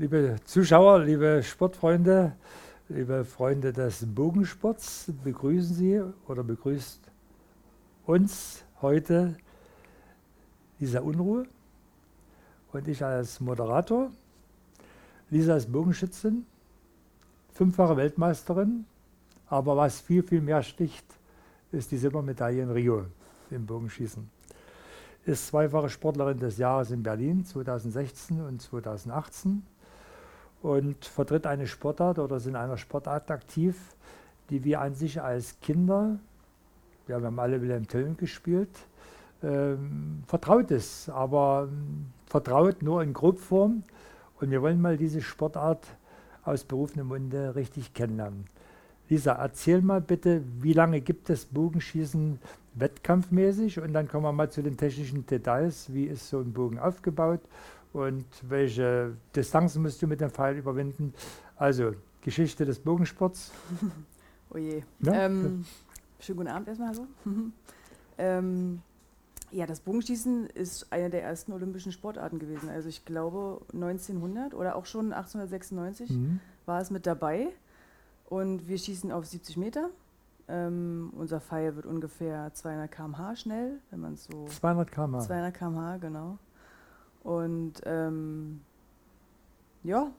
Liebe Zuschauer, liebe Sportfreunde, liebe Freunde des Bogensports, begrüßen Sie oder begrüßt uns heute Lisa Unruhe und ich als Moderator. Lisa ist Bogenschützin, fünffache Weltmeisterin, aber was viel, viel mehr sticht, ist die Silbermedaille in Rio im Bogenschießen. Ist zweifache Sportlerin des Jahres in Berlin 2016 und 2018 und vertritt eine Sportart oder ist in einer Sportart aktiv, die wir an sich als Kinder, wir haben alle Wilhelm Tell gespielt, ähm, vertraut ist, aber ähm, vertraut nur in Grobform. Und wir wollen mal diese Sportart aus berufenem Munde richtig kennenlernen. Lisa, erzähl mal bitte, wie lange gibt es Bogenschießen wettkampfmäßig? Und dann kommen wir mal zu den technischen Details. Wie ist so ein Bogen aufgebaut? Und welche Distanzen musst du mit dem Pfeil überwinden? Also, Geschichte des Bogensports. oh je. Ja? Ähm, schönen guten Abend erstmal. So. ähm, ja, das Bogenschießen ist eine der ersten olympischen Sportarten gewesen. Also ich glaube 1900 oder auch schon 1896 mhm. war es mit dabei. Und wir schießen auf 70 Meter. Ähm, unser Pfeil wird ungefähr 200 km/h schnell, wenn man so. 200 km/h. 200 km/h, genau. Und ähm, ja.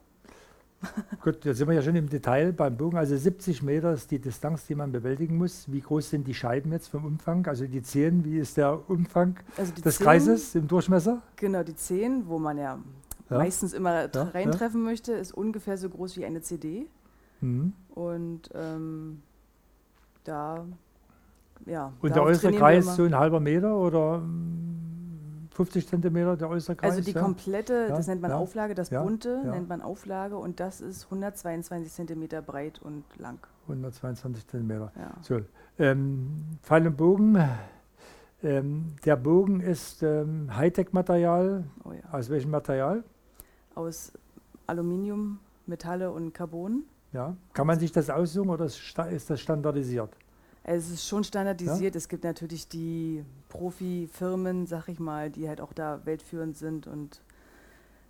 Gut, jetzt sind wir ja schon im Detail beim Bogen. Also 70 Meter ist die Distanz, die man bewältigen muss. Wie groß sind die Scheiben jetzt vom Umfang? Also die 10, wie ist der Umfang also des 10, Kreises im Durchmesser? Genau, die 10, wo man ja, ja. meistens immer ja, reintreffen ja. möchte, ist ungefähr so groß wie eine CD. Mhm. Und ähm, da, ja. Und der äußere Kreis so ein halber Meter oder 50 Zentimeter der äußere Kreis? Also die komplette, das nennt man Auflage, das bunte nennt man Auflage und das ist 122 Zentimeter breit und lang. 122 Zentimeter. So, ähm, Pfeil und Bogen. Ähm, der Bogen ist ähm, Hightech-Material. Oh ja. Aus welchem Material? Aus Aluminium, Metalle und Carbon. Ja. Kann man sich das aussuchen oder ist das standardisiert? Es ist schon standardisiert. Ja? Es gibt natürlich die Profifirmen, sag ich mal, die halt auch da weltführend sind und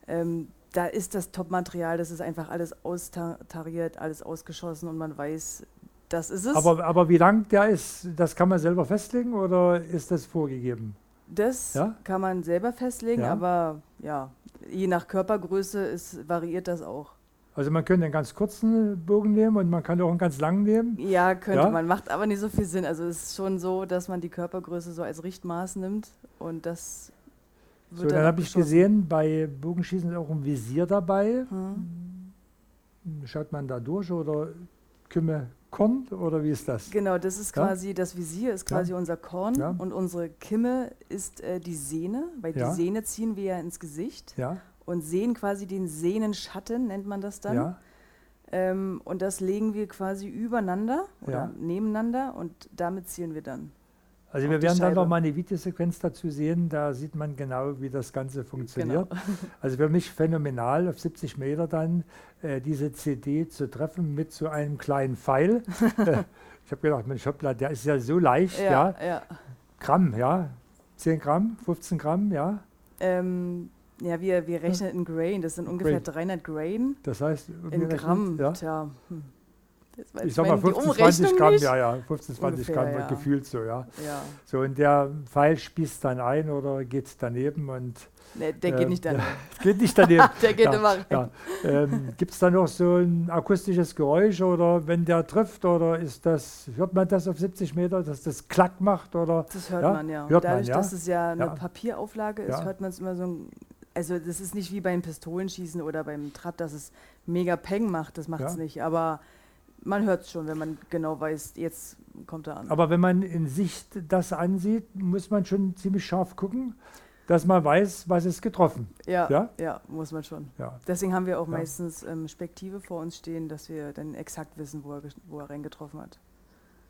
ähm, da ist das Top-Material, das ist einfach alles austariert, alles ausgeschossen und man weiß, das ist es. Aber, aber wie lang der ist, das kann man selber festlegen oder ist das vorgegeben? Das ja? kann man selber festlegen, ja? aber ja, je nach Körpergröße ist, variiert das auch. Also man könnte einen ganz kurzen Bogen nehmen und man kann auch einen ganz langen nehmen. Ja, könnte ja? man, macht aber nicht so viel Sinn. Also es ist schon so, dass man die Körpergröße so als Richtmaß nimmt und das wird So, dann, dann habe ich gesehen, bei Bogenschießen ist auch ein Visier dabei. Hm. Schaut man da durch oder Kümme Korn oder wie ist das? Genau, das ist ja? quasi, das Visier ist quasi ja. unser Korn ja. und unsere Kimme ist äh, die Sehne, weil die Sehne ziehen wir ja ins Gesicht. Ja und sehen quasi den Sehnenschatten, nennt man das dann. Ja. Ähm, und das legen wir quasi übereinander oder ja. nebeneinander und damit zielen wir dann. Also wir werden dann noch mal eine Videosequenz dazu sehen, da sieht man genau, wie das Ganze funktioniert. Genau. Also für mich phänomenal, auf 70 Meter dann äh, diese CD zu treffen mit so einem kleinen Pfeil. ich habe gedacht, Mensch, hoppla, der ist ja so leicht, ja. ja. ja. Gramm, ja. 10 Gramm, 15 Gramm, ja. Ähm, ja, wir, wir rechnen in Grain, das sind ungefähr Grain. 300 Grain. Das heißt, in Gramm, ja? tja. Hm. Ich sag mal 15, 20 Gramm, nicht? ja, ja, 15, 20 Ungefähr, Gramm ja. gefühlt so, ja. ja. So, und der Pfeil spießt dann ein oder geht daneben und. Nee, der äh, geht nicht daneben. geht nicht daneben. der geht ja, immer rein. Ja. Ähm, Gibt es da noch so ein akustisches Geräusch oder wenn der trifft oder ist das, hört man das auf 70 Meter, dass das Klack macht oder? Das hört man ja. Hört Dadurch, man, dass es ja eine Papierauflage ist, hört man es immer so ein also das ist nicht wie beim Pistolenschießen oder beim Trap, dass es mega Peng macht, das macht es ja. nicht. Aber man hört es schon, wenn man genau weiß, jetzt kommt er an. Aber wenn man in Sicht das ansieht, muss man schon ziemlich scharf gucken, dass man weiß, was ist getroffen. Ja, ja, ja muss man schon. Ja. Deswegen haben wir auch meistens ähm, Spektive vor uns stehen, dass wir dann exakt wissen, wo er, wo er reingetroffen hat.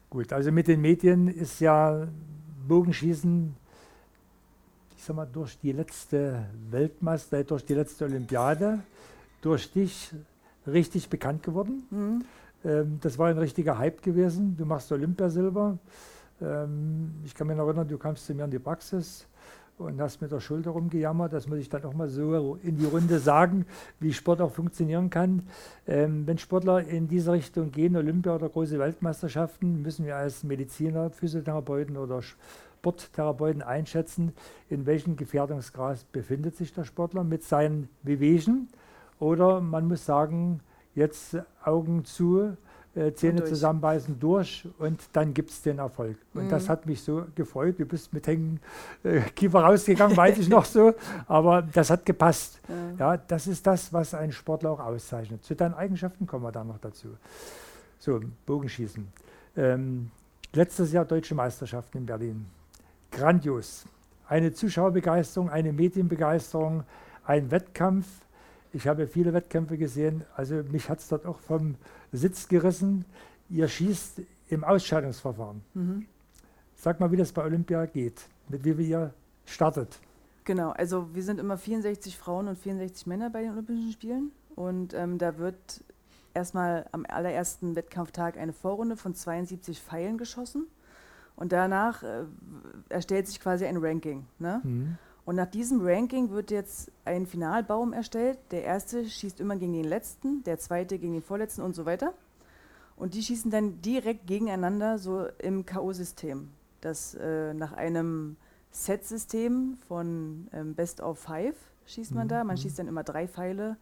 Gut, also mit den Medien ist ja Bogenschießen ich sag mal, durch die letzte Weltmeister, durch die letzte Olympiade, durch dich richtig bekannt geworden. Mhm. Ähm, das war ein richtiger Hype gewesen. Du machst Olympiasilber. Ähm, ich kann mich noch erinnern, du kamst zu mir in die Praxis und hast mit der Schulter rumgejammert. Das muss ich dann auch mal so in die Runde sagen, wie Sport auch funktionieren kann. Ähm, wenn Sportler in diese Richtung gehen, Olympia oder große Weltmeisterschaften, müssen wir als Mediziner, Physiotherapeuten oder Sporttherapeuten einschätzen, in welchem Gefährdungsgrad befindet sich der Sportler mit seinen Wehwehchen. Oder man muss sagen, jetzt Augen zu, äh, Zähne zusammenbeißen, durch und dann gibt es den Erfolg. Und mhm. das hat mich so gefreut. Du bist mit hängen äh, Kiefer rausgegangen, weiß ich noch so, aber das hat gepasst. Ja. ja. das ist das, was ein Sportler auch auszeichnet. Zu deinen Eigenschaften kommen wir dann noch dazu. So, Bogenschießen. Ähm, letztes Jahr Deutsche Meisterschaften in Berlin. Grandios. Eine Zuschauerbegeisterung, eine Medienbegeisterung, ein Wettkampf. Ich habe viele Wettkämpfe gesehen, also mich hat es dort auch vom Sitz gerissen. Ihr schießt im Ausscheidungsverfahren. Mhm. Sag mal, wie das bei Olympia geht, mit wie ihr startet. Genau, also wir sind immer 64 Frauen und 64 Männer bei den Olympischen Spielen. Und ähm, da wird erstmal am allerersten Wettkampftag eine Vorrunde von 72 Pfeilen geschossen. Und danach äh, erstellt sich quasi ein Ranking. Ne? Mhm. Und nach diesem Ranking wird jetzt ein Finalbaum erstellt. Der erste schießt immer gegen den letzten, der zweite gegen den vorletzten und so weiter. Und die schießen dann direkt gegeneinander, so im K.O.-System. Das äh, nach einem Set-System von ähm, Best of Five schießt man mhm. da. Man mhm. schießt dann immer drei Pfeile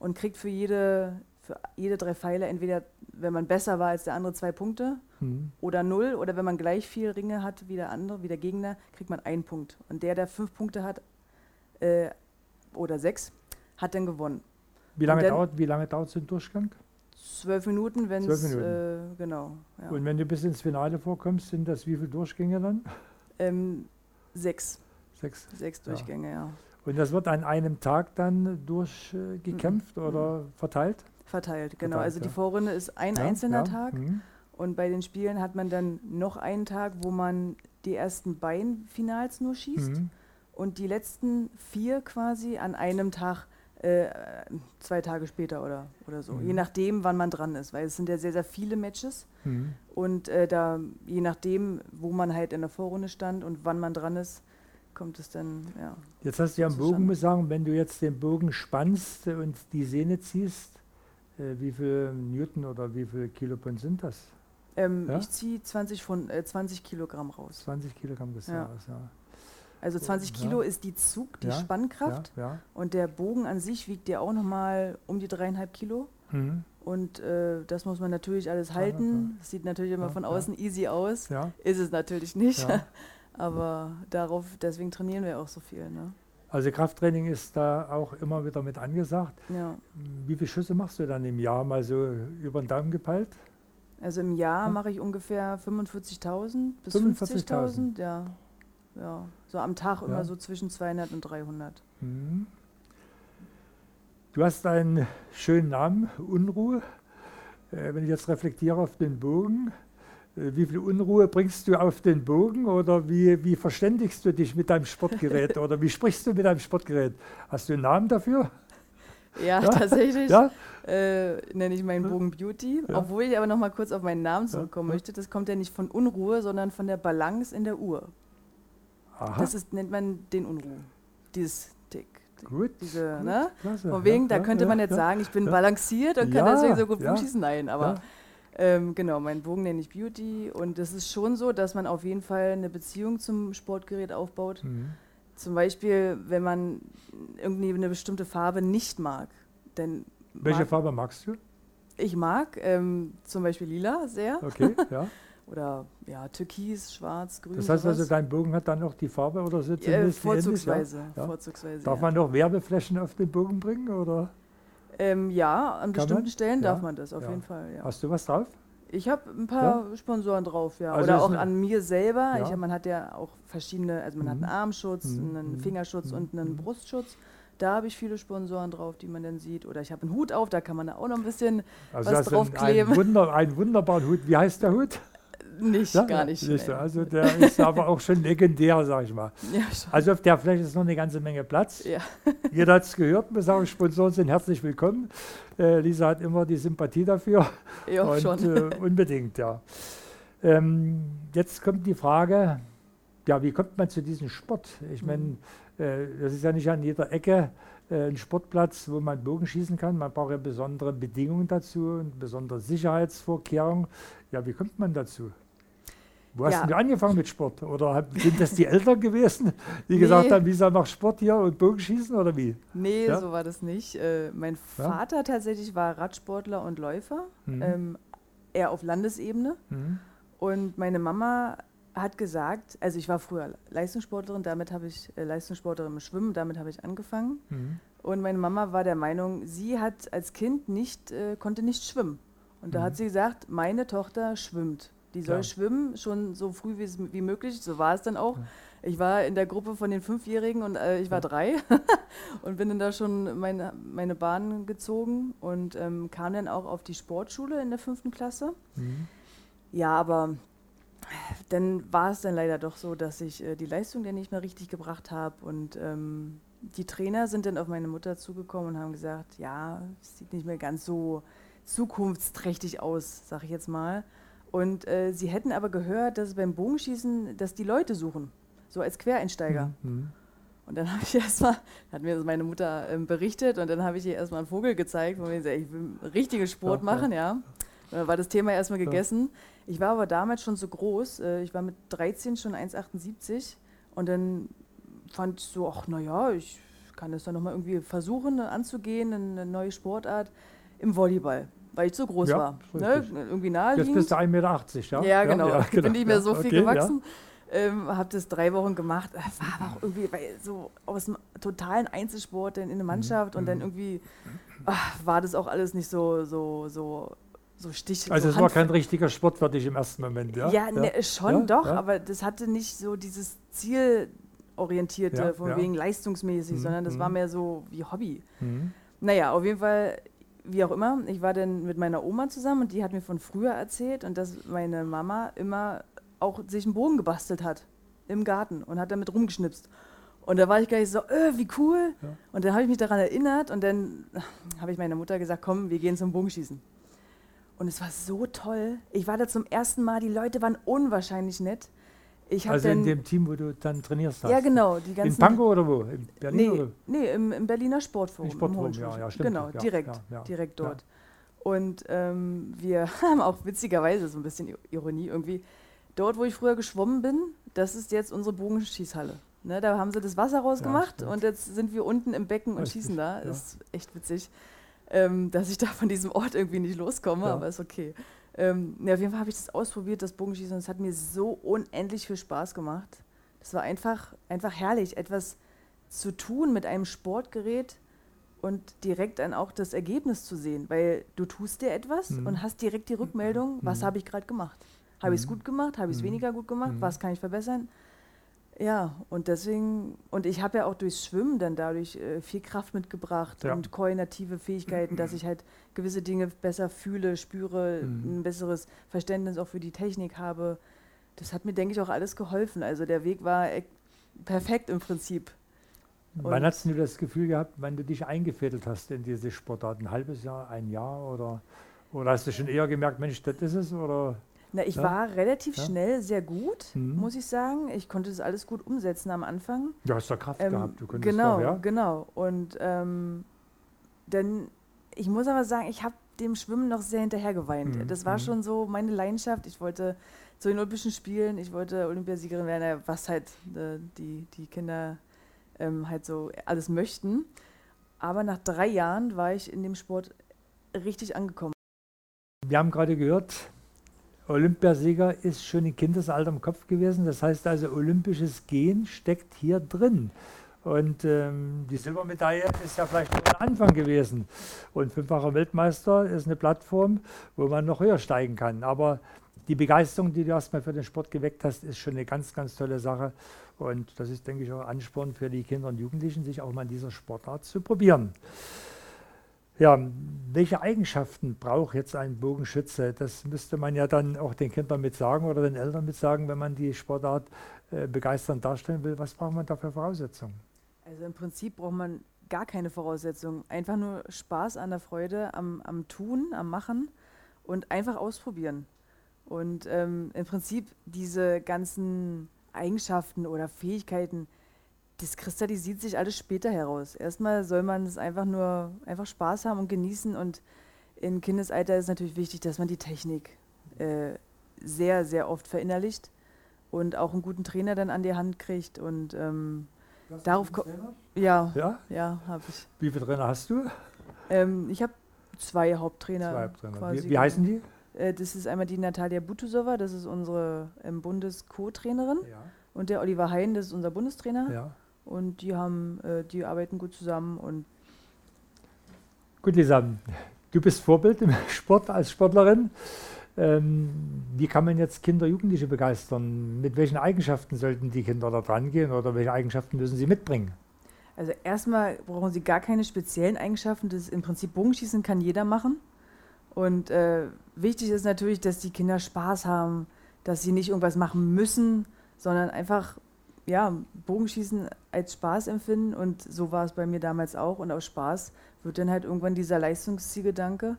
und kriegt für jede, für jede drei Pfeile entweder, wenn man besser war als der andere, zwei Punkte mhm. oder null. Oder wenn man gleich viel Ringe hat wie der andere, wie der Gegner, kriegt man einen Punkt. Und der, der fünf Punkte hat, äh, oder sechs, hat dann gewonnen. Wie lange, dann, dauert, wie lange dauert so ein Durchgang? Zwölf Minuten, wenn es, äh, genau. Ja. Und wenn du bis ins Finale vorkommst, sind das wie viele Durchgänge dann? Ähm, sechs. Sechs? Sechs Durchgänge, ja. ja. Und das wird an einem Tag dann durchgekämpft mhm. oder verteilt? Verteilt, genau. Verteilt, also die Vorrunde ist ein ja, einzelner Tag. Mhm. Und bei den Spielen hat man dann noch einen Tag, wo man die ersten beiden Finals nur schießt mhm. und die letzten vier quasi an einem Tag, äh, zwei Tage später oder, oder so. Mhm. Je nachdem, wann man dran ist, weil es sind ja sehr, sehr viele Matches. Mhm. Und äh, da, je nachdem, wo man halt in der Vorrunde stand und wann man dran ist, kommt es dann, ja. Jetzt hast du ja einen Bogen sagen, wenn du jetzt den Bogen spannst und die Sehne ziehst, äh, wie viel Newton oder wie viel Kilopond sind das? Ähm, ja? Ich ziehe 20, von, äh, 20 Kilogramm raus. 20 Kilogramm des ja. Jahres, ja. Also 20 Kilo ist die Zug, die Spannkraft. Und der Bogen an sich wiegt ja auch nochmal um die dreieinhalb Kilo. Mhm. Und äh, das muss man natürlich alles halten. Das sieht natürlich immer von außen easy aus. Ist es natürlich nicht. Aber darauf, deswegen trainieren wir auch so viel. Ne? Also Krafttraining ist da auch immer wieder mit angesagt. Ja. Wie viele Schüsse machst du dann im Jahr mal so über den Daumen gepeilt? Also im Jahr mache ich ungefähr 45.000 bis 50.000, ja. ja. So am Tag ja. immer so zwischen 200 und 300. Mhm. Du hast einen schönen Namen, Unruhe. Äh, wenn ich jetzt reflektiere auf den Bogen, äh, wie viel Unruhe bringst du auf den Bogen oder wie, wie verständigst du dich mit deinem Sportgerät oder wie sprichst du mit deinem Sportgerät? Hast du einen Namen dafür? Ja, ja? tatsächlich. Ja? Äh, nenne ich meinen Bogen Beauty. Ja. Obwohl ich aber noch mal kurz auf meinen Namen zurückkommen möchte. Das kommt ja nicht von Unruhe, sondern von der Balance in der Uhr. Aha. Das ist, nennt man den Unruhe. Dieses Tick. Gut. Diese, gut, ne? Klasse. Von wegen, da könnte man jetzt sagen, ich bin balanciert und kann deswegen so gut ja. schießen. Nein, aber ähm, genau, meinen Bogen nenne ich Beauty. Und es ist schon so, dass man auf jeden Fall eine Beziehung zum Sportgerät aufbaut. Mhm. Zum Beispiel, wenn man irgendwie eine bestimmte Farbe nicht mag. Denn Welche mag, Farbe magst du? Ich mag ähm, zum Beispiel lila sehr. Okay, ja. oder ja, türkis, schwarz, grün. Das heißt sowas. also, dein Bogen hat dann noch die Farbe oder so äh, vorzugsweise, ja? vorzugsweise. Darf ja. man noch Werbeflächen auf den Bogen bringen oder? Ähm, ja, an Kann bestimmten man? Stellen darf man das auf jeden Fall. Hast du was drauf? Ich habe ein paar ja? Sponsoren drauf, ja. Also Oder auch an mir selber. Ja. Ich man hat ja auch verschiedene, also man mhm. hat einen mhm. Armschutz, mhm. einen mhm. Fingerschutz mhm. und einen mhm. Brustschutz. Da habe ich viele Sponsoren drauf, die man dann sieht. Oder ich habe einen Hut auf, da kann man auch noch ein bisschen also was draufkleben. Ein, Wunder, einen wunderbaren Hut. Wie heißt der Hut? Nicht, ja? gar nicht. nicht also der ist aber auch schon legendär, sag ich mal. Ja, also auf der Fläche ist noch eine ganze Menge Platz. Ja. Jeder hat es gehört, wir sagen, Sponsoren sind herzlich willkommen. Äh, Lisa hat immer die Sympathie dafür. Ja, und, schon. Äh, unbedingt, ja. Ähm, jetzt kommt die Frage, Ja, wie kommt man zu diesem Sport? Ich meine, mhm. äh, das ist ja nicht an jeder Ecke äh, ein Sportplatz, wo man Bogen schießen kann. Man braucht ja besondere Bedingungen dazu und besondere Sicherheitsvorkehrungen. Ja, wie kommt man dazu? Wo hast ja. du angefangen mit Sport? Oder sind das die Eltern gewesen, die nee. gesagt haben, Lisa macht Sport hier und Bogenschießen oder wie? Nee, ja? so war das nicht. Äh, mein Vater ja? tatsächlich war Radsportler und Läufer, mhm. ähm, eher auf Landesebene. Mhm. Und meine Mama hat gesagt, also ich war früher Leistungssportlerin, damit habe ich äh, Leistungssportlerin im Schwimmen, damit habe ich angefangen. Mhm. Und meine Mama war der Meinung, sie hat als Kind nicht, äh, konnte nicht schwimmen. Und da hat mhm. sie gesagt, meine Tochter schwimmt. Die soll ja. schwimmen, schon so früh wie, möglich. So war es dann auch. Ich war in der Gruppe von den Fünfjährigen und äh, ich war drei und bin dann da schon meine, meine Bahn gezogen und ähm, kam dann auch auf die Sportschule in der fünften Klasse. Mhm. Ja, aber dann war es dann leider doch so, dass ich äh, die Leistung dann nicht mehr richtig gebracht habe und ähm, die Trainer sind dann auf meine Mutter zugekommen und haben gesagt, ja, es sieht nicht mehr ganz so zukunftsträchtig aus, sag ich jetzt mal. Und äh, sie hätten aber gehört, dass beim Bogenschießen, dass die Leute suchen, so als Quereinsteiger. Mhm. mhm. Und dann habe ich erstmal, hat mir das meine Mutter ähm, berichtet und dann habe ich ihr erstmal einen Vogel gezeigt, wo ich gesagt, ich will richtigen Sport ja, machen, ja. ja. war das Thema erstmal gegessen. Ja. Ich war aber damals schon so groß, äh, ich war mit 13 schon 1,78 und dann fand ich so, ach naja, ich kann das dann nochmal irgendwie versuchen anzugehen, eine neue Sportart im Volleyball weil ich zu groß ja, war. Ne? Irgendwie naheliegend. Jetzt bist du 1,80 Meter, ja? Ja, genau. Ja, genau. Bin nicht mehr so viel okay, gewachsen. Ähm, habe das drei Wochen gemacht. War aber auch irgendwie so aus dem totalen Einzelsport in, in der Mannschaft mhm. und dann mhm. irgendwie ach, war das auch alles nicht so, so, so, so stich. Also, es war kein richtiger Sport für dich im ersten Moment, ja? Ja, ne, schon doch, aber das hatte nicht so dieses Zielorientierte, von wegen leistungsmäßig, mhm. sondern das war mhm. mehr so wie Hobby. Mhm. Naja, auf jeden Fall wie auch immer, ich war dann mit meiner Oma zusammen und die hat mir von früher erzählt und dass meine Mama immer auch sich einen Bogen gebastelt hat im Garten und hat damit rumgeschnipst. Und da war ich gleich so, äh, wie cool. Ja. Und dann habe ich mich daran erinnert und dann habe ich meiner Mutter gesagt, komm, wir gehen zum Bogenschießen. Und es war so toll. Ich war da zum ersten Mal, die Leute waren unwahrscheinlich nett. Also in dem Team, wo du dann trainierst hast? Ja, genau. Die ganzen in Pankow oder wo? In Berlin? Nee, oder? nee im, im Berliner Sportforum. Im Sportforum, ja, ja, stimmt. Genau, ja, direkt, ja, direkt dort. Und ähm, wir haben auch witzigerweise so ein bisschen Ironie irgendwie. Dort, wo ich früher geschwommen bin, das ist jetzt unsere Bogenschießhalle. Ne, da haben sie das Wasser rausgemacht und jetzt sind wir unten im Becken und Richtig, schießen da. Ist echt witzig, ähm, dass ich da von diesem Ort irgendwie nicht loskomme, aber ist okay. Ähm, ja, auf jeden Fall habe ich das ausprobiert, das Bogenschießen, und es hat mir so unendlich viel Spaß gemacht. Das war einfach, einfach herrlich, etwas zu tun mit einem Sportgerät und direkt dann auch das Ergebnis zu sehen, weil du tust dir etwas mhm. und hast direkt die Rückmeldung, was mhm. habe ich gerade gemacht. Habe ich es mhm. gut gemacht, habe ich es mhm. weniger gut gemacht, mhm. was kann ich verbessern? Ja, und deswegen, und ich habe ja auch durchs Schwimmen dann dadurch äh, viel Kraft mitgebracht ja. und koordinative Fähigkeiten, dass ich halt gewisse Dinge besser fühle, spüre, mhm. ein besseres Verständnis auch für die Technik habe. Das hat mir, denke ich, auch alles geholfen. Also der Weg war perfekt im Prinzip. Und wann hast du das Gefühl gehabt, wann du dich eingefädelt hast in diese Sportart? Ein halbes Jahr, ein Jahr oder, oder hast du schon eher gemerkt, Mensch, das ist es? Oder? Na, ich ja? war relativ ja? schnell sehr gut, mhm. muss ich sagen. Ich konnte das alles gut umsetzen am Anfang. Du hast da Kraft ähm, gehabt, du könntest Genau, doch, ja? genau. Und ähm, dann, ich muss aber sagen, ich habe dem Schwimmen noch sehr hinterher geweint. Mhm. Das war mhm. schon so meine Leidenschaft. Ich wollte zu den Olympischen Spielen, ich wollte Olympiasiegerin werden, was halt äh, die, die Kinder ähm, halt so alles möchten. Aber nach drei Jahren war ich in dem Sport richtig angekommen. Wir haben gerade gehört, Olympiasieger ist schon im Kindesalter im Kopf gewesen. Das heißt also, olympisches Gen steckt hier drin. Und ähm, die Silbermedaille ist ja vielleicht nur der Anfang gewesen. Und fünffacher Weltmeister ist eine Plattform, wo man noch höher steigen kann. Aber die Begeisterung, die du erstmal für den Sport geweckt hast, ist schon eine ganz, ganz tolle Sache. Und das ist, denke ich, auch Ansporn für die Kinder und Jugendlichen, sich auch mal in dieser Sportart zu probieren. Ja, welche Eigenschaften braucht jetzt ein Bogenschütze? Das müsste man ja dann auch den Kindern mit sagen oder den Eltern mit sagen, wenn man die Sportart äh, begeisternd darstellen will. Was braucht man da für Voraussetzungen? Also im Prinzip braucht man gar keine Voraussetzungen. Einfach nur Spaß an der Freude, am, am Tun, am Machen und einfach ausprobieren. Und ähm, im Prinzip diese ganzen Eigenschaften oder Fähigkeiten, das kristallisiert sich alles später heraus. Erstmal soll man es einfach nur einfach Spaß haben und genießen und im Kindesalter ist natürlich wichtig, dass man die Technik äh, sehr, sehr oft verinnerlicht und auch einen guten Trainer dann an die Hand kriegt und ähm, darauf kommt. Ja, ja, ja habe ich. Wie viele Trainer hast du? Ähm, ich habe zwei Haupttrainer. Zwei Haupttrainer. Wie, wie, heißen die? Äh, das ist einmal die Natalia Butusova, das ist unsere ähm, Bundes-Co-Trainerin. Ja. Und der Oliver Hein, das ist unser Bundestrainer. Ja. Und die haben, äh, die arbeiten gut zusammen und Gut, Lisa, du bist Vorbild im Sport als Sportlerin. Ähm, wie kann man jetzt Kinder, Jugendliche begeistern? Mit welchen Eigenschaften sollten die Kinder da dran gehen oder welche Eigenschaften müssen sie mitbringen? Also erstmal brauchen sie gar keine speziellen Eigenschaften. Das ist im Prinzip Bogenschießen kann jeder machen. Und äh, wichtig ist natürlich, dass die Kinder Spaß haben, dass sie nicht irgendwas machen müssen, sondern einfach ja, Bogenschießen als Spaß empfinden. Und so war es bei mir damals auch. Und aus Spaß wird dann halt irgendwann dieser Leistungszielgedanke.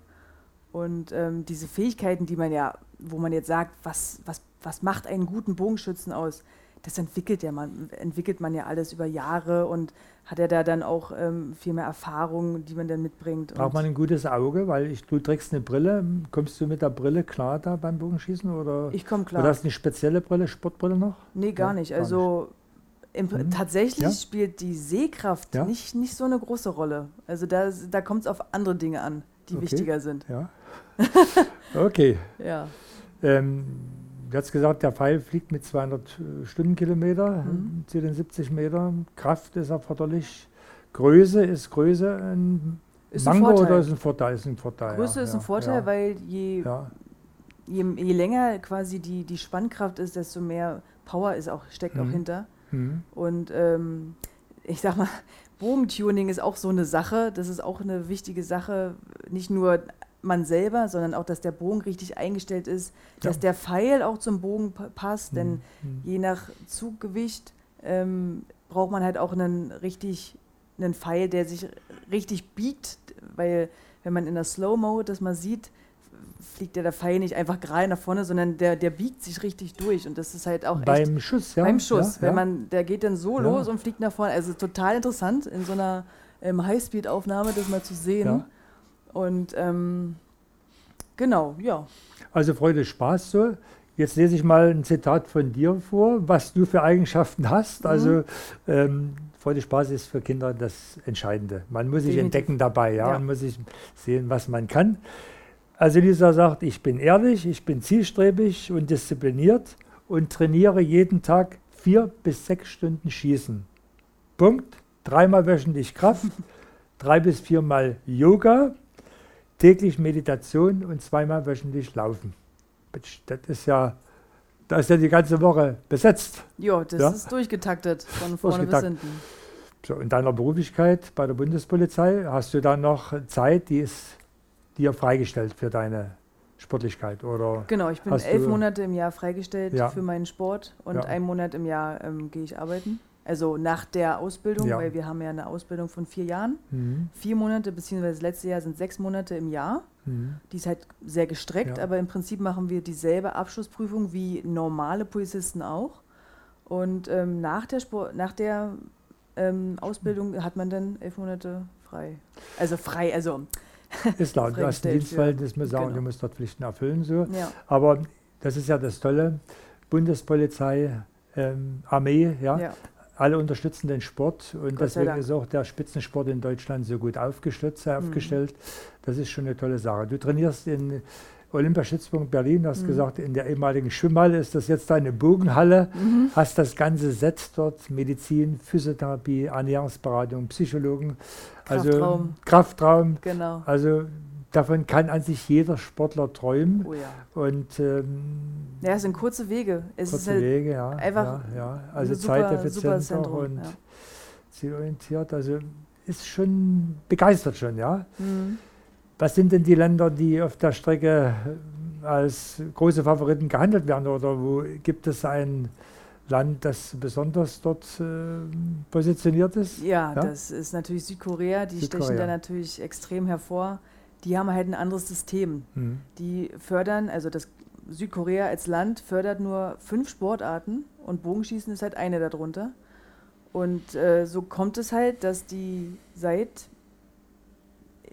Und ähm, diese Fähigkeiten, die man ja, wo man jetzt sagt, was, was, was macht einen guten Bogenschützen aus? Das entwickelt ja man, entwickelt man ja alles über Jahre und hat er da dann auch ähm, viel mehr Erfahrung, die man dann mitbringt. Braucht man ein gutes Auge, weil ich, du trägst eine Brille. Kommst du mit der Brille klar da beim Bogenschießen? Oder, ich komme klar. Oder hast du eine spezielle Brille, Sportbrille noch? Nee, gar ja, nicht. Gar also nicht. Im, mhm. tatsächlich ja? spielt die Sehkraft ja? nicht, nicht so eine große Rolle. Also da, da kommt es auf andere Dinge an, die okay. wichtiger sind. Ja. okay. ja. Ähm, du hast gesagt, der Pfeil fliegt mit 200 äh, Stundenkilometer mhm. zu den 70 Metern. Kraft ist erforderlich. Größe ist Größe ein ist Mango ein oder ist ein Vorteil? Ist ein Vorteil Größe ja, ist ein Vorteil, ja. weil je, ja. je, je, länger quasi die, die Spannkraft ist, desto mehr Power ist auch, steckt mhm. auch hinter. Mhm. Und ähm, ich sag mal, Bogentuning ist auch so eine Sache. Das ist auch eine wichtige Sache. Nicht nur man selber, sondern auch, dass der Bogen richtig eingestellt ist, ja. dass der Pfeil auch zum Bogen passt, denn mhm. je nach Zuggewicht ähm, braucht man halt auch einen richtig einen Pfeil, der sich richtig biegt, weil wenn man in der Slow-Mo das mal sieht, fliegt der, der Pfeil nicht einfach gerade nach vorne, sondern der, der biegt sich richtig durch und das ist halt auch beim Schuss, ja. Beim Schuss, ja, wenn ja. man, der geht dann so ja. los und fliegt nach vorne, also total interessant in so einer ähm, Highspeed-Aufnahme das mal zu sehen. Und ähm, genau, ja. Also Freude, Spaß so. Jetzt lese ich mal ein Zitat von dir vor, was du für Eigenschaften hast. Mhm. Also ähm, Freude, Spaß ist für Kinder das Entscheidende. Man muss sich Definitiv. entdecken dabei, ja? ja. man muss sich sehen, was man kann. Also Lisa sagt, ich bin ehrlich, ich bin zielstrebig und diszipliniert und trainiere jeden Tag vier bis sechs Stunden Schießen. Punkt. Dreimal wöchentlich Kraft, drei bis viermal Yoga, täglich Meditation und zweimal wöchentlich Laufen. Das ist ja, da ist ja die ganze Woche besetzt. Jo, das ja? ist durchgetaktet von vorne bis hinten. So, in deiner Beruflichkeit bei der Bundespolizei hast du dann noch Zeit, die ist dir freigestellt für deine Sportlichkeit? Oder genau, ich bin elf Monate im Jahr freigestellt ja. für meinen Sport und ja. einen Monat im Jahr ähm, gehe ich arbeiten. Also nach der Ausbildung, ja. weil wir haben ja eine Ausbildung von vier Jahren. Mhm. Vier Monate, beziehungsweise das letzte Jahr sind sechs Monate im Jahr. Mhm. Die ist halt sehr gestreckt, ja. aber im Prinzip machen wir dieselbe Abschlussprüfung wie normale Polizisten auch. Und ähm, nach der, Sport, nach der ähm, Ausbildung hat man dann elf Monate frei. Also frei, also. Ist klar, du hast ein Dienstverhältnis, muss sagen, genau. du musst dort Pflichten erfüllen. So. Ja. Aber das ist ja das Tolle. Bundespolizei, ähm, Armee, ja, ja, alle unterstützen den Sport und deswegen ist auch der Spitzensport in Deutschland so gut aufgestellt, mhm. aufgestellt. Das ist schon eine tolle Sache. Du trainierst in Olympiastützpunkt Berlin, hast mhm. gesagt, in der ehemaligen Schwimmhalle ist das jetzt deine Bogenhalle, mhm. hast das ganze Set dort, Medizin, Physiotherapie, Ernährungsberatung, Psychologen, also Kraftraum. also Kraftraum. Genau. Also davon kann an sich jeder Sportler träumen. Oh ja. Und ähm, ja, es sind kurze Wege. Es kurze halt Wege, ja. Einfach ja, ja. Also zeiteffizient und ja. zielorientiert. Also ist schon begeistert schon, ja. Mhm. Was sind denn die Länder, die auf der Strecke als große Favoriten gehandelt werden? Oder wo gibt es ein Land, das besonders dort äh, positioniert ist? Ja, ja, das ist natürlich Südkorea. Die Südkorea. stechen da natürlich extrem hervor die haben halt ein anderes System. Mhm. Die fördern, also das Südkorea als Land fördert nur fünf Sportarten und Bogenschießen ist halt eine darunter. Und äh, so kommt es halt, dass die seit,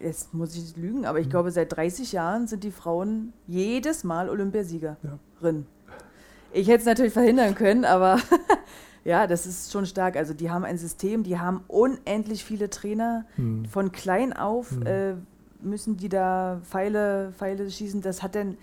jetzt muss ich nicht lügen, aber ich mhm. glaube seit 30 Jahren sind die Frauen jedes Mal Olympiasiegerin. Ja. Ich hätte es natürlich verhindern können, aber ja, das ist schon stark. Also die haben ein System, die haben unendlich viele Trainer. Mhm. Von klein auf mhm. äh, müssen die da Pfeile, Pfeile schießen. Das hat dann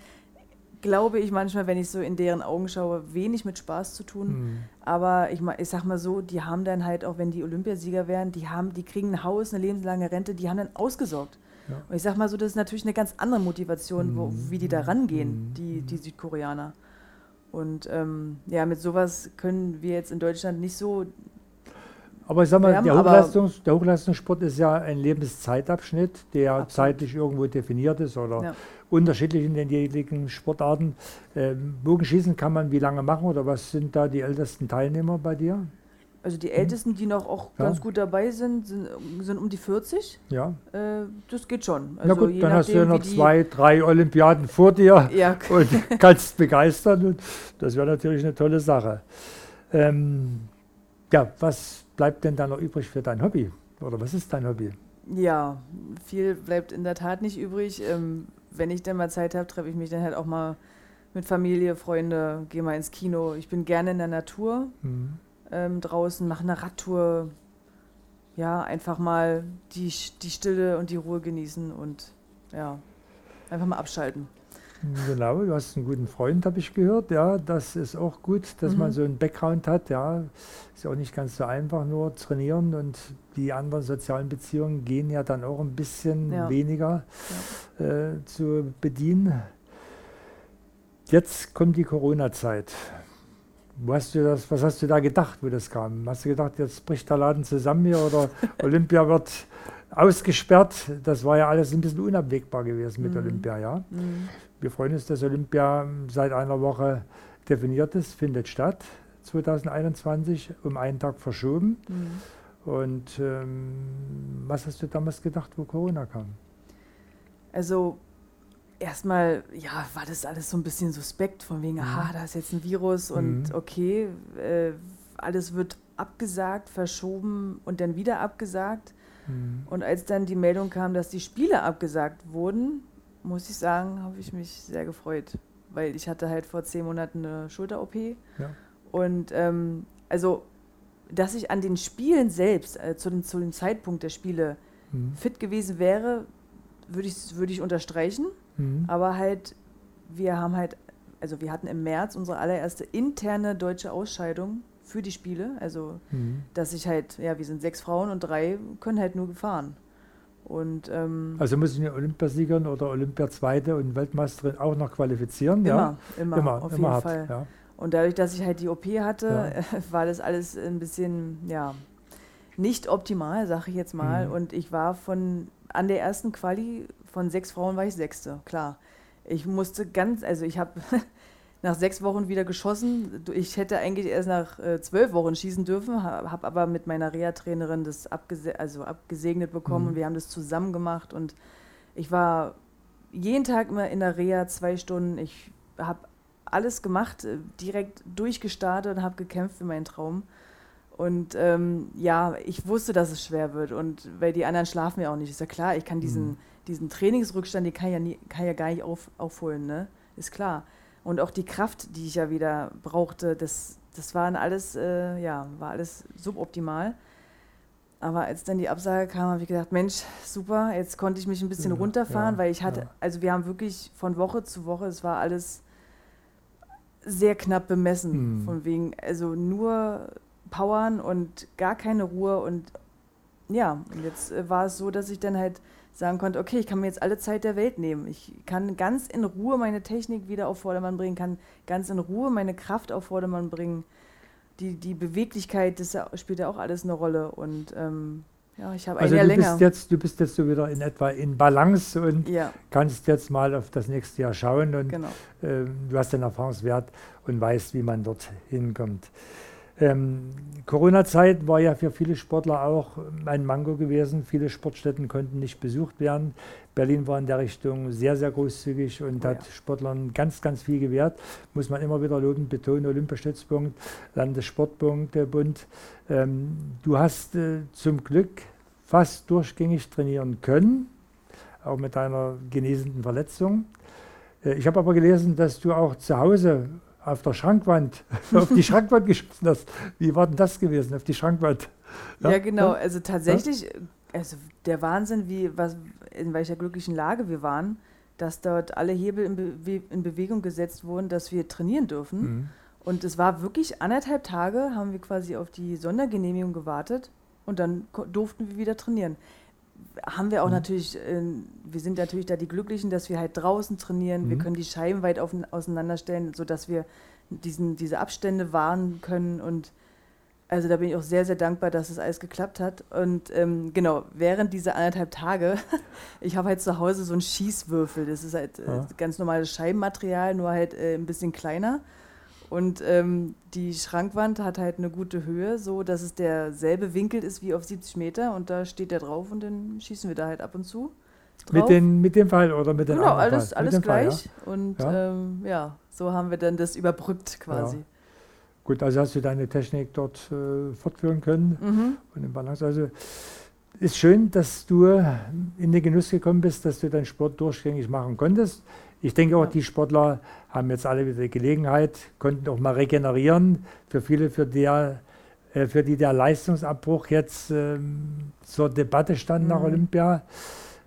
glaube ich manchmal, wenn ich so in deren Augen schaue, wenig mit Spaß zu tun. Mhm. Aber ich, ich sag mal so, die haben dann halt, auch wenn die Olympiasieger wären, die haben, die kriegen ein Haus, eine lebenslange Rente, die haben dann ausgesorgt. Ja. Und ich sag mal so, das ist natürlich eine ganz andere Motivation, wo, mhm. wie die da rangehen, mhm. die, die Südkoreaner. Und ähm, ja, mit sowas können wir jetzt in Deutschland nicht so aber ich sag mal, der, Hochleistungs-, der, Hochleistungssport ist ja ein Lebenszeitabschnitt, der Absolut. zeitlich irgendwo definiert ist oder ja. unterschiedlich in den jeweiligen Sportarten. Ähm, Bogenschießen kann man wie lange machen oder was sind da die ältesten Teilnehmer bei dir? Also die Ältesten, die noch auch ja. ganz gut dabei sind, sind, sind um die 40. Ja. Äh, das geht schon. Also Na gut, dann hast du ja noch zwei, drei Olympiaden vor dir ja. und kannst begeistern. Und das wäre natürlich eine tolle Sache. Ähm, ja, was bleibt denn da noch übrig für dein Hobby? Oder was ist dein Hobby? Ja, viel bleibt in der Tat nicht übrig. Ähm, wenn ich dann mal Zeit habe, treffe ich mich dann halt auch mal mit Familie, Freunde, gehe mal ins Kino. Ich bin gerne in der Natur mhm. ähm, draußen, mache eine Radtour. Ja, einfach mal die, die Stille und die Ruhe genießen und ja, einfach mal abschalten. Genau, du hast einen guten Freund, habe ich gehört. Ja, das ist auch gut, dass mhm. man so einen Background hat. Ja, ist ja auch nicht ganz so einfach, nur trainieren und die anderen sozialen Beziehungen gehen ja dann auch ein bisschen ja. weniger ja. Äh, zu bedienen. Jetzt kommt die Corona-Zeit. hast das, was hast du da gedacht, wo das kam? Hast du gedacht, jetzt bricht der Laden zusammen hier oder Olympia wird ausgesperrt? Das war ja alles ein bisschen unabwegbar gewesen mit mhm. Olympia, ja. Mhm. Wir freuen uns, dass Olympia seit einer Woche definiert ist, findet statt 2021, um einen Tag verschoben. Mhm. Und ähm, was hast du damals gedacht, wo Corona kam? Also erstmal, ja, war das alles so ein bisschen suspekt, von wegen, mhm. aha, da ist jetzt ein Virus und mhm. okay, äh, alles wird abgesagt, verschoben und dann wieder abgesagt. Mhm. Und als dann die Meldung kam, dass die Spiele abgesagt wurden, muss ich sagen, habe ich mich sehr gefreut, weil ich hatte halt vor zehn Monaten eine Schulter-OP. Ja. Und ähm, also, dass ich an den Spielen selbst, äh, zu, dem, zu dem Zeitpunkt der Spiele, mhm. fit gewesen wäre, würde ich, würd ich unterstreichen. Mhm. Aber halt, wir haben halt, also wir hatten im März unsere allererste interne deutsche Ausscheidung für die Spiele. Also, mhm. dass ich halt, ja, wir sind sechs Frauen und drei können halt nur gefahren. Und, ähm, also muss ich eine Olympiasiegerin oder Olympiazweite und Weltmeisterin auch noch qualifizieren? Immer, ja? immer, immer, auf immer jeden hat, Fall. Ja. Und dadurch, dass ich halt die OP hatte, ja. war das alles ein bisschen, ja, nicht optimal, sage ich jetzt mal. Mhm. Und ich war von, an der ersten Quali, von sechs Frauen war ich Sechste, klar. Ich musste ganz, also ich habe nach sechs Wochen wieder geschossen. Ich hätte eigentlich erst nach äh, zwölf Wochen schießen dürfen, habe aber mit meiner Reha-Trainerin das abgese also abgesegnet bekommen mhm. und wir haben das zusammen gemacht. Und ich war jeden Tag immer in der Reha zwei Stunden. Ich habe alles gemacht, äh, direkt durchgestartet und habe gekämpft für meinen Traum. Und ähm, ja, ich wusste, dass es schwer wird. Und weil die anderen schlafen ja auch nicht. Ist ja klar, ich kann diesen, mhm. diesen Trainingsrückstand, den kann ja, nie, kann ja gar nicht auf, aufholen, ne? Ist klar. Und auch die Kraft, die ich ja wieder brauchte, das, das waren alles, äh, ja, war alles suboptimal. Aber als dann die Absage kam, habe ich gedacht, Mensch, super, jetzt konnte ich mich ein bisschen ja, runterfahren, ja, weil ich hatte, ja. also wir haben wirklich von Woche zu Woche, es war alles sehr knapp bemessen, mhm. von wegen, also nur powern und gar keine Ruhe und ja, und jetzt äh, war es so, dass ich dann halt sagen konnte, okay, ich kann mir jetzt alle Zeit der Welt nehmen. Ich kann ganz in Ruhe meine Technik wieder auf Vordermann bringen, kann ganz in Ruhe meine Kraft auf Vordermann bringen. Die, die Beweglichkeit, das spielt ja auch alles eine Rolle. Und ähm, ja, ich habe also ein Jahr du länger. Bist jetzt, du bist jetzt so wieder in etwa in Balance und ja. kannst jetzt mal auf das nächste Jahr schauen und genau. äh, du hast den Erfahrungswert und weißt, wie man dort hinkommt. Ähm, Corona-Zeit war ja für viele Sportler auch ein Mango gewesen. Viele Sportstätten konnten nicht besucht werden. Berlin war in der Richtung sehr, sehr großzügig und oh, hat ja. Sportlern ganz, ganz viel gewährt. Muss man immer wieder loben, betonen, Olympiastützpunkt, Landessportbund. Ähm, du hast äh, zum Glück fast durchgängig trainieren können, auch mit deiner genesenden Verletzung. Äh, ich habe aber gelesen, dass du auch zu Hause auf der Schrankwand, auf die Schrankwand geschossen hast. Wie war denn das gewesen, auf die Schrankwand? Ja, ja genau. Also tatsächlich, also der Wahnsinn, wie, was, in welcher glücklichen Lage wir waren, dass dort alle Hebel in, Be in Bewegung gesetzt wurden, dass wir trainieren dürfen. Mhm. Und es war wirklich anderthalb Tage, haben wir quasi auf die Sondergenehmigung gewartet und dann durften wir wieder trainieren haben wir auch mhm. natürlich, äh, wir sind natürlich da die Glücklichen, dass wir halt draußen trainieren. Mhm. Wir können die Scheiben weit auf, auseinanderstellen, sodass wir diesen, diese Abstände wahren können. Und also da bin ich auch sehr, sehr dankbar, dass es alles geklappt hat. Und ähm, genau, während dieser anderthalb Tage, ich habe halt zu Hause so einen Schießwürfel. Das ist halt äh, ganz normales Scheibenmaterial, nur halt äh, ein bisschen kleiner. Und ähm, die Schrankwand hat halt eine gute Höhe, so dass es derselbe Winkel ist wie auf 70 Meter und da steht der drauf und dann schießen wir da halt ab und zu. Drauf. Mit, den, mit dem Pfeil oder mit dem Genau, alles, alles gleich. Pfeil, ja? Und ja. Ähm, ja. so haben wir dann das überbrückt quasi. Ja. Gut, also hast du deine Technik dort äh, fortführen können mhm. und im Balance. Also ist schön, dass du in den Genuss gekommen bist, dass du deinen Sport durchgängig machen konntest. Ich denke auch, die Sportler haben jetzt alle wieder die Gelegenheit, konnten auch mal regenerieren. Für viele, für, der, äh, für die der Leistungsabbruch jetzt ähm, zur Debatte stand mhm. nach Olympia,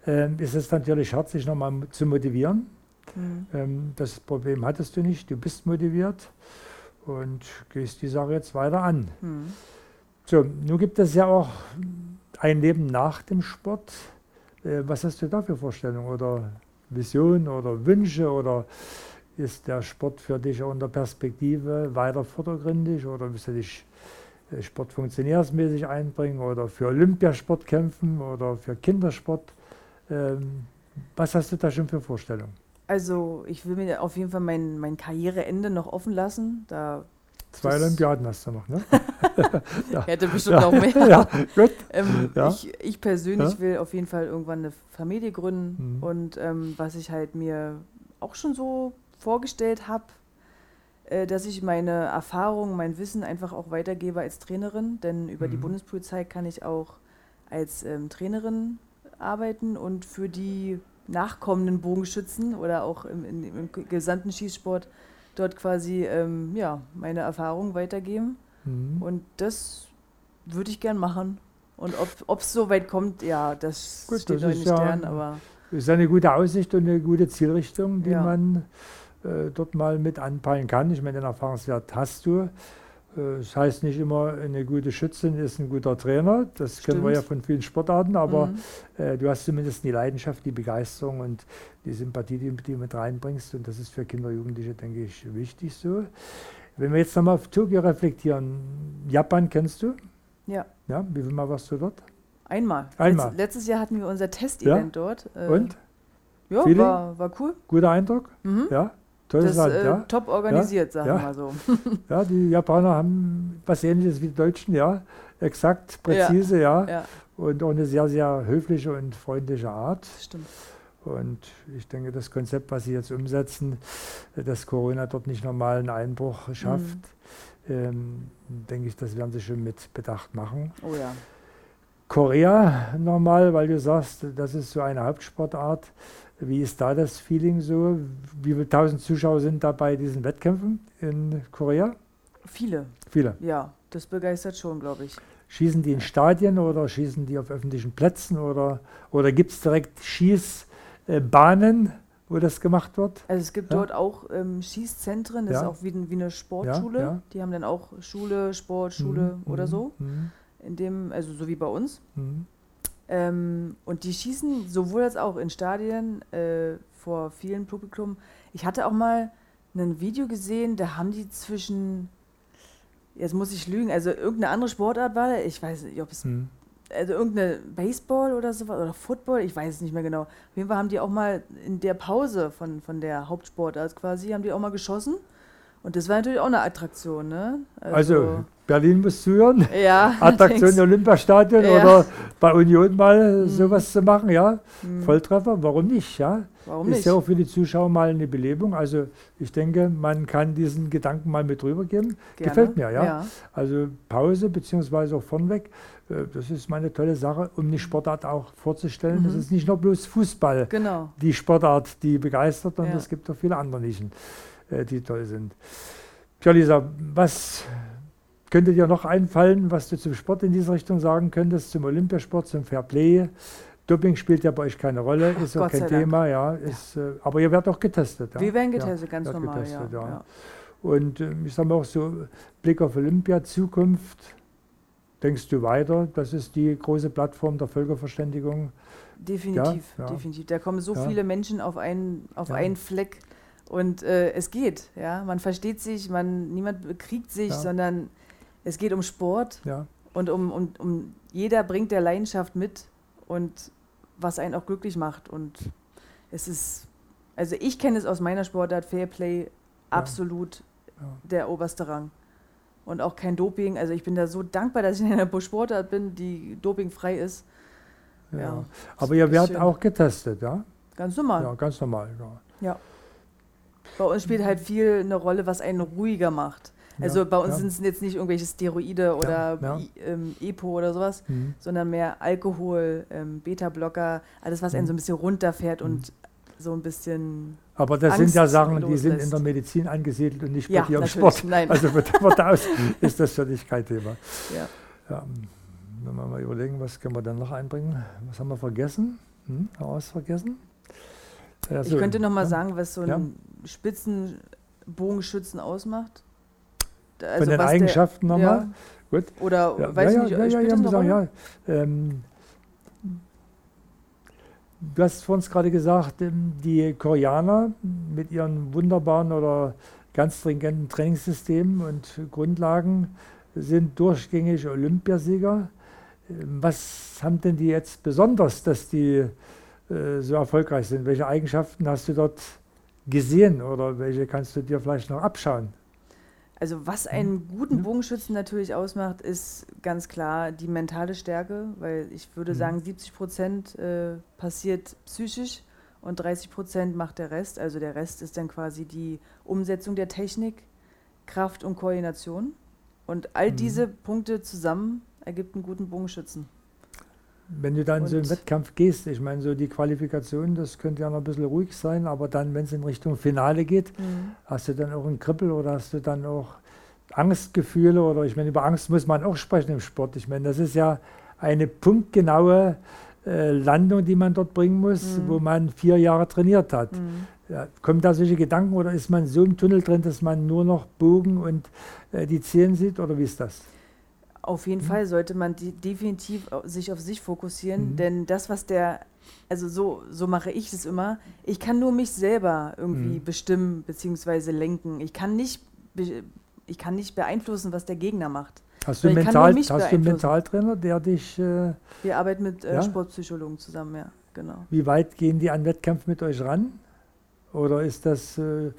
äh, ist es natürlich hart, sich nochmal zu motivieren. Mhm. Ähm, das Problem hattest du nicht, du bist motiviert und gehst die Sache jetzt weiter an. Mhm. So, nun gibt es ja auch ein Leben nach dem Sport. Äh, was hast du da für Vorstellungen oder Vision oder Wünsche oder ist der Sport für dich der Perspektive weiter vordergründig oder willst du dich äh, sportfunktionärsmäßig einbringen oder für Olympiasport kämpfen oder für Kindersport? Ähm, was hast du da schon für Vorstellungen? Also ich will mir auf jeden Fall mein, mein Karriereende noch offen lassen. Da Zwei Olympiaden hast du noch, ne? ja. Hätte bestimmt ja. noch mehr. ja, gut. Ähm, ja. Ich, ich, persönlich will auf jeden Fall irgendwann eine Familie gründen. Mhm. Und ähm, was ich halt mir auch schon so vorgestellt habe, äh, dass ich meine Erfahrungen, mein Wissen einfach auch weitergebe als Trainerin. Denn über mhm. die Bundespolizei kann ich auch als ähm, Trainerin arbeiten und für die nachkommenden Bogenschützen oder auch im, im, im gesamten Schießsport dort quasi ähm, ja, meine Erfahrungen weitergeben. Mhm. Und das würde ich gern machen. Und ob es so weit kommt, ja, das Gut, steht das noch den ja, Sternen, aber. ist eine gute Aussicht und eine gute Zielrichtung, die ja. man äh, dort mal mit anpeilen kann. Ich meine, den Erfahrungswert hast du. Äh, das heißt nicht immer, eine gute Schützin ist ein guter Trainer. Das Stimmt. kennen wir ja von vielen Sportarten, aber mhm. äh, du hast zumindest die Leidenschaft, die Begeisterung und die Sympathie, die, du mit reinbringst. Und das ist für Kinder und Jugendliche, denke ich, wichtig so. Wenn wir jetzt nochmal auf Tokio reflektieren, Japan kennst du? Ja. Ja, wie viel Mal warst du dort? Einmal. Einmal. Letz, letztes Jahr hatten wir unser Testevent ja? dort. Äh, und? Ja, war, war cool. Guter Eindruck? Mhm. Ja. Tolles das, Land, äh, ja. Top organisiert, ja, sagen wir ja. mal so. ja, die Japaner haben was ähnliches wie die Deutschen, ja. Exakt, präzise, ja. Und auch eine sehr, sehr höfliche und freundliche Art. Stimmt. Und ich denke, das Konzept, was Sie jetzt umsetzen, dass Corona dort nicht nochmal einen Einbruch schafft, mhm. ähm, denke ich, das werden Sie schon mit Bedacht machen. Oh ja. Korea nochmal, weil du sagst, das ist so eine Hauptsportart. Wie ist da das Feeling so? Wie viele tausend Zuschauer sind da bei diesen Wettkämpfen in Korea? Viele. Viele. Ja, das begeistert schon, glaube ich. Schießen die in Stadien oder schießen die auf öffentlichen Plätzen oder, oder gibt es direkt Schießbahnen, wo das gemacht wird? Also es gibt ja? dort auch ähm, Schießzentren, das ja. ist auch wie, wie eine Sportschule. Ja, die haben dann auch Schule, Sport, Schule mhm. oder so. Mhm. In dem, also so wie bei uns. Mhm. Ähm, und die schießen sowohl als auch in Stadien äh, vor vielen Publikum. Ich hatte auch mal ein Video gesehen, da haben die zwischen, jetzt muss ich lügen, also irgendeine andere Sportart war da, ich weiß nicht, ob es, hm. also irgendeine Baseball oder sowas oder Football, ich weiß es nicht mehr genau. Auf jeden Fall haben die auch mal in der Pause von, von der Hauptsportart quasi, haben die auch mal geschossen. Und das war natürlich auch eine Attraktion, ne? Also, also Berlin muss zuhören. Ja, Attraktion Olympiastadion ja. oder bei Union mal mhm. sowas zu machen, ja. Mhm. Volltreffer, warum nicht, ja? Warum ist nicht? ja auch für die Zuschauer mal eine Belebung. Also ich denke, man kann diesen Gedanken mal mit rübergeben. Gerne. Gefällt mir, ja? ja. Also Pause beziehungsweise auch vornweg, äh, das ist mal eine tolle Sache, um die Sportart auch vorzustellen. Mhm. Das ist nicht nur bloß Fußball, genau. die Sportart, die begeistert, und ja. es gibt auch viele andere Nischen, äh, die toll sind. Tja, Lisa, was könnte dir noch einfallen, was du zum Sport in diese Richtung sagen könntest, zum Olympiasport, zum Fairplay? Doping spielt ja bei euch keine Rolle, ist auch kein Thema, ja, ist, ja. Äh, aber ihr werdet auch getestet. Ja? Wir werden getestet, ja, ganz normal, getestet, ja. Und äh, ich sage mal auch so, Blick auf Olympia, Zukunft, denkst du weiter? Das ist die große Plattform der Völkerverständigung. Definitiv, definitiv. Da kommen so viele Menschen auf einen, auf einen Fleck und äh, es geht. Ja, man versteht sich, man niemand bekriegt sich, sondern es geht um Sport und um, um, um jeder bringt der Leidenschaft mit und was einen auch glücklich macht und es ist, also ich kenne es aus meiner Sportart Fairplay absolut der oberste Rang und auch kein Doping. Also ich bin da so dankbar, dass ich in einer Sportart bin, die dopingfrei ist. Ja. ja Aber ihr werdet auch getestet, ja? Ganz normal. Ja, ganz normal, ja. ja. Bei uns spielt halt viel eine Rolle, was einen ruhiger macht. Also ja, bei uns ja. sind es jetzt nicht irgendwelche Steroide oder ja, ähm, EPO oder sowas, mhm. sondern mehr Alkohol, ähm, Beta-Blocker, alles, was mhm. einen so ein bisschen runterfährt mhm. und so ein bisschen. Aber das Angst sind ja Sachen, die sind in der Medizin angesiedelt und nicht bei ja, dir im Sport. Nein. Also von da aus ist das für dich kein Thema. Ja. ja. Wenn wir mal überlegen, was können wir dann noch einbringen? Was haben wir vergessen? Hm? Was vergessen? Also, ich könnte noch mal ja. sagen, was so ein ja. Spitzenbogenschützen ausmacht. Also Von den Eigenschaften nochmal? Ja. Gut. Oder ja, weiß ja, ich nicht, ja, ja, ja, ja. Ähm, Du hast vor uns gerade gesagt, ähm, die Koreaner mit ihren wunderbaren oder ganz stringenten Trainingssystemen und Grundlagen sind durchgängig Olympiasieger. Ähm, was haben denn die jetzt besonders, dass die äh, so erfolgreich sind? Welche Eigenschaften hast du dort gesehen oder welche kannst du dir vielleicht noch abschauen? Also was einen guten Bogenschützen natürlich ausmacht, ist ganz klar die mentale Stärke, weil ich würde mhm. sagen, 70 Prozent äh, passiert psychisch und 30 Prozent macht der Rest. Also der Rest ist dann quasi die Umsetzung der Technik, Kraft und Koordination. Und all mhm. diese Punkte zusammen ergibt einen guten Bogenschützen. Wenn du dann und so im Wettkampf gehst, ich meine, so die Qualifikation, das könnte ja noch ein bisschen ruhig sein, aber dann, wenn es in Richtung Finale geht, mhm. hast du dann auch einen Kribbel oder hast du dann auch Angstgefühle oder ich meine, über Angst muss man auch sprechen im Sport. Ich meine, das ist ja eine punktgenaue äh, Landung, die man dort bringen muss, mhm. wo man vier Jahre trainiert hat. Mhm. Ja, kommen da solche Gedanken oder ist man so im Tunnel drin, dass man nur noch Bogen und äh, die Zehen sieht oder wie ist das? Auf jeden mhm. Fall sollte man definitiv sich auf sich fokussieren, mhm. denn das, was der, also so, so mache ich es immer, ich kann nur mich selber irgendwie mhm. bestimmen bzw. lenken. Ich kann, nicht, ich kann nicht beeinflussen, was der Gegner macht. Hast du, Mental, hast du einen Mentaltrainer, der dich. Äh, Wir arbeiten mit äh, ja? Sportpsychologen zusammen, ja, genau. Wie weit gehen die an Wettkampf mit euch ran? Oder ist das. Äh, äh,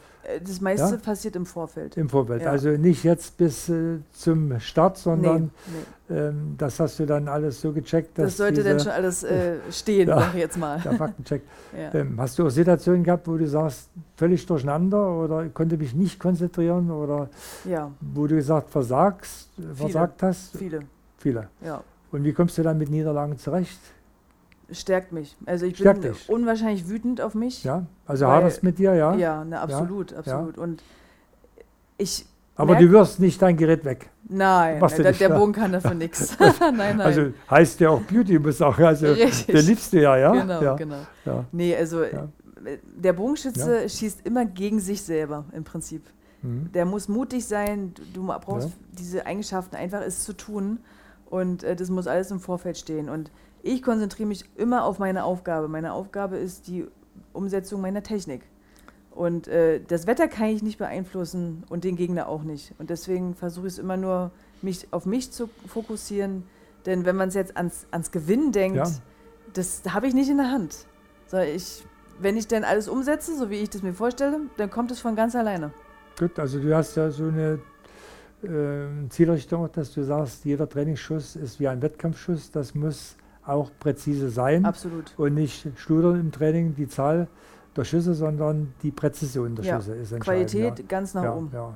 das meiste ja? passiert im Vorfeld. Im Vorfeld. Ja. Also nicht jetzt bis äh, zum Start, sondern nee, nee. Ähm, das hast du dann alles so gecheckt. Dass das sollte dann schon alles äh, stehen, ja, sag jetzt mal. Der Faktencheck. ähm, hast du auch Situationen gehabt, wo du sagst, völlig durcheinander oder konnte mich nicht konzentrieren oder wo du gesagt versagst, Viele. versagt hast? Viele. Viele. Ja. Und wie kommst du dann mit Niederlagen zurecht? Stärkt mich. Also ich stärkt bin dich. unwahrscheinlich wütend auf mich. Ja, also haderst mit dir, ja? Ja, ne, absolut, ja, absolut. Ja. Und ich. Aber du wirst nicht dein Gerät weg. Nein, nein der, der Bogen kann dafür nichts. nein, nein. Also heißt ja auch Beauty muss auch, also Richtig. der liebst du ja, ja? Genau, ja. genau. Ja. Nee, also der Bogenschütze schießt immer gegen sich selber im Prinzip. Mhm. Der muss mutig sein, du, du brauchst diese Eigenschaften einfach es zu tun und äh, das muss alles im Vorfeld stehen und ich konzentriere mich immer auf meine Aufgabe. Meine Aufgabe ist die Umsetzung meiner Technik. Und äh, das Wetter kann ich nicht beeinflussen und den Gegner auch nicht. Und deswegen versuche ich es immer nur, mich auf mich zu fokussieren. Denn wenn man es jetzt ans, ans Gewinnen denkt, ja. das habe ich nicht in der Hand. So, ich, wenn ich dann alles umsetze, so wie ich das mir vorstelle, dann kommt es von ganz alleine. Gut, also du hast ja so eine äh, Zielrichtung, dass du sagst, jeder Trainingsschuss ist wie ein Wettkampfschuss. Das muss auch präzise sein. Absolut. Und nicht schludern im Training die Zahl der Schüsse, sondern die Präzision der ja. Schüsse ist entscheidend. Qualität ja. ganz nach ja, oben. Ja.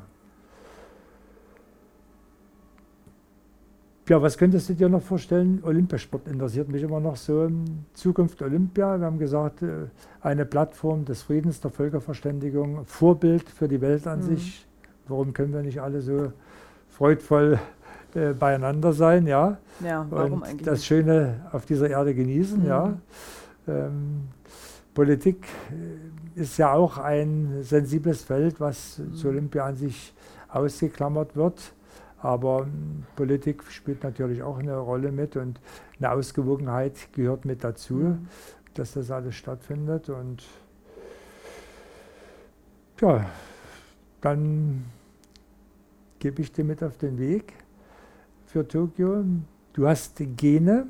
Ja, was könntest du dir noch vorstellen? Olympiasport interessiert mich immer noch so. Zukunft Olympia. Wir haben gesagt, äh, eine Plattform des Friedens, der Völkerverständigung, Vorbild für die Welt an mhm. sich. Warum können wir nicht alle so freudvoll äh, beieinander sein? Ja, ja warum Und eigentlich? Das? Schöne auf dieser Erde genießen. Mhm. Ja. Ähm, Politik äh, ist ja auch ein sensibles Feld, was mhm. zu Olympia an sich ausgeklammert wird. Aber hm, Politik spielt natürlich auch eine Rolle mit und eine Ausgewogenheit gehört mit dazu, mhm. dass das alles stattfindet. Und ja, dann gebe ich dir mit auf den Weg für Tokio. Du hast Gene,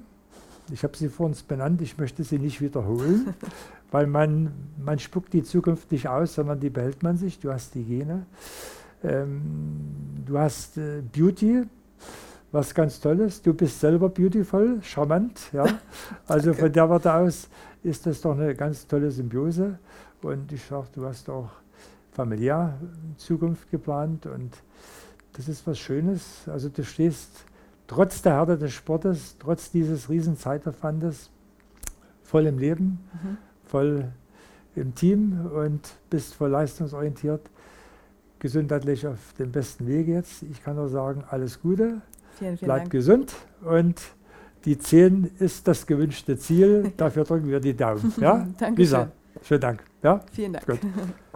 ich habe sie vor uns benannt, ich möchte sie nicht wiederholen, weil man, man spuckt die Zukunft nicht aus, sondern die behält man sich. Du hast die Gene. Ähm, du hast äh, Beauty, was ganz Tolles. Du bist selber beautiful, charmant. Ja? Also von der Warte aus ist das doch eine ganz tolle Symbiose. Und ich sage, du hast auch familiär Zukunft geplant und das ist was Schönes. Also du stehst trotz der Härte des Sportes, trotz dieses riesen Zeitaufwandes voll im Leben, mhm. voll im Team und bist voll leistungsorientiert gesundheitlich auf dem besten Weg jetzt. Ich kann nur sagen, alles Gute, vielen, vielen bleib Dank. gesund und die 10 ist das gewünschte Ziel. Dafür drücken wir die Daumen. Ja? Danke. Lisa, schönen Dank. Ja? Vielen Dank. Gut.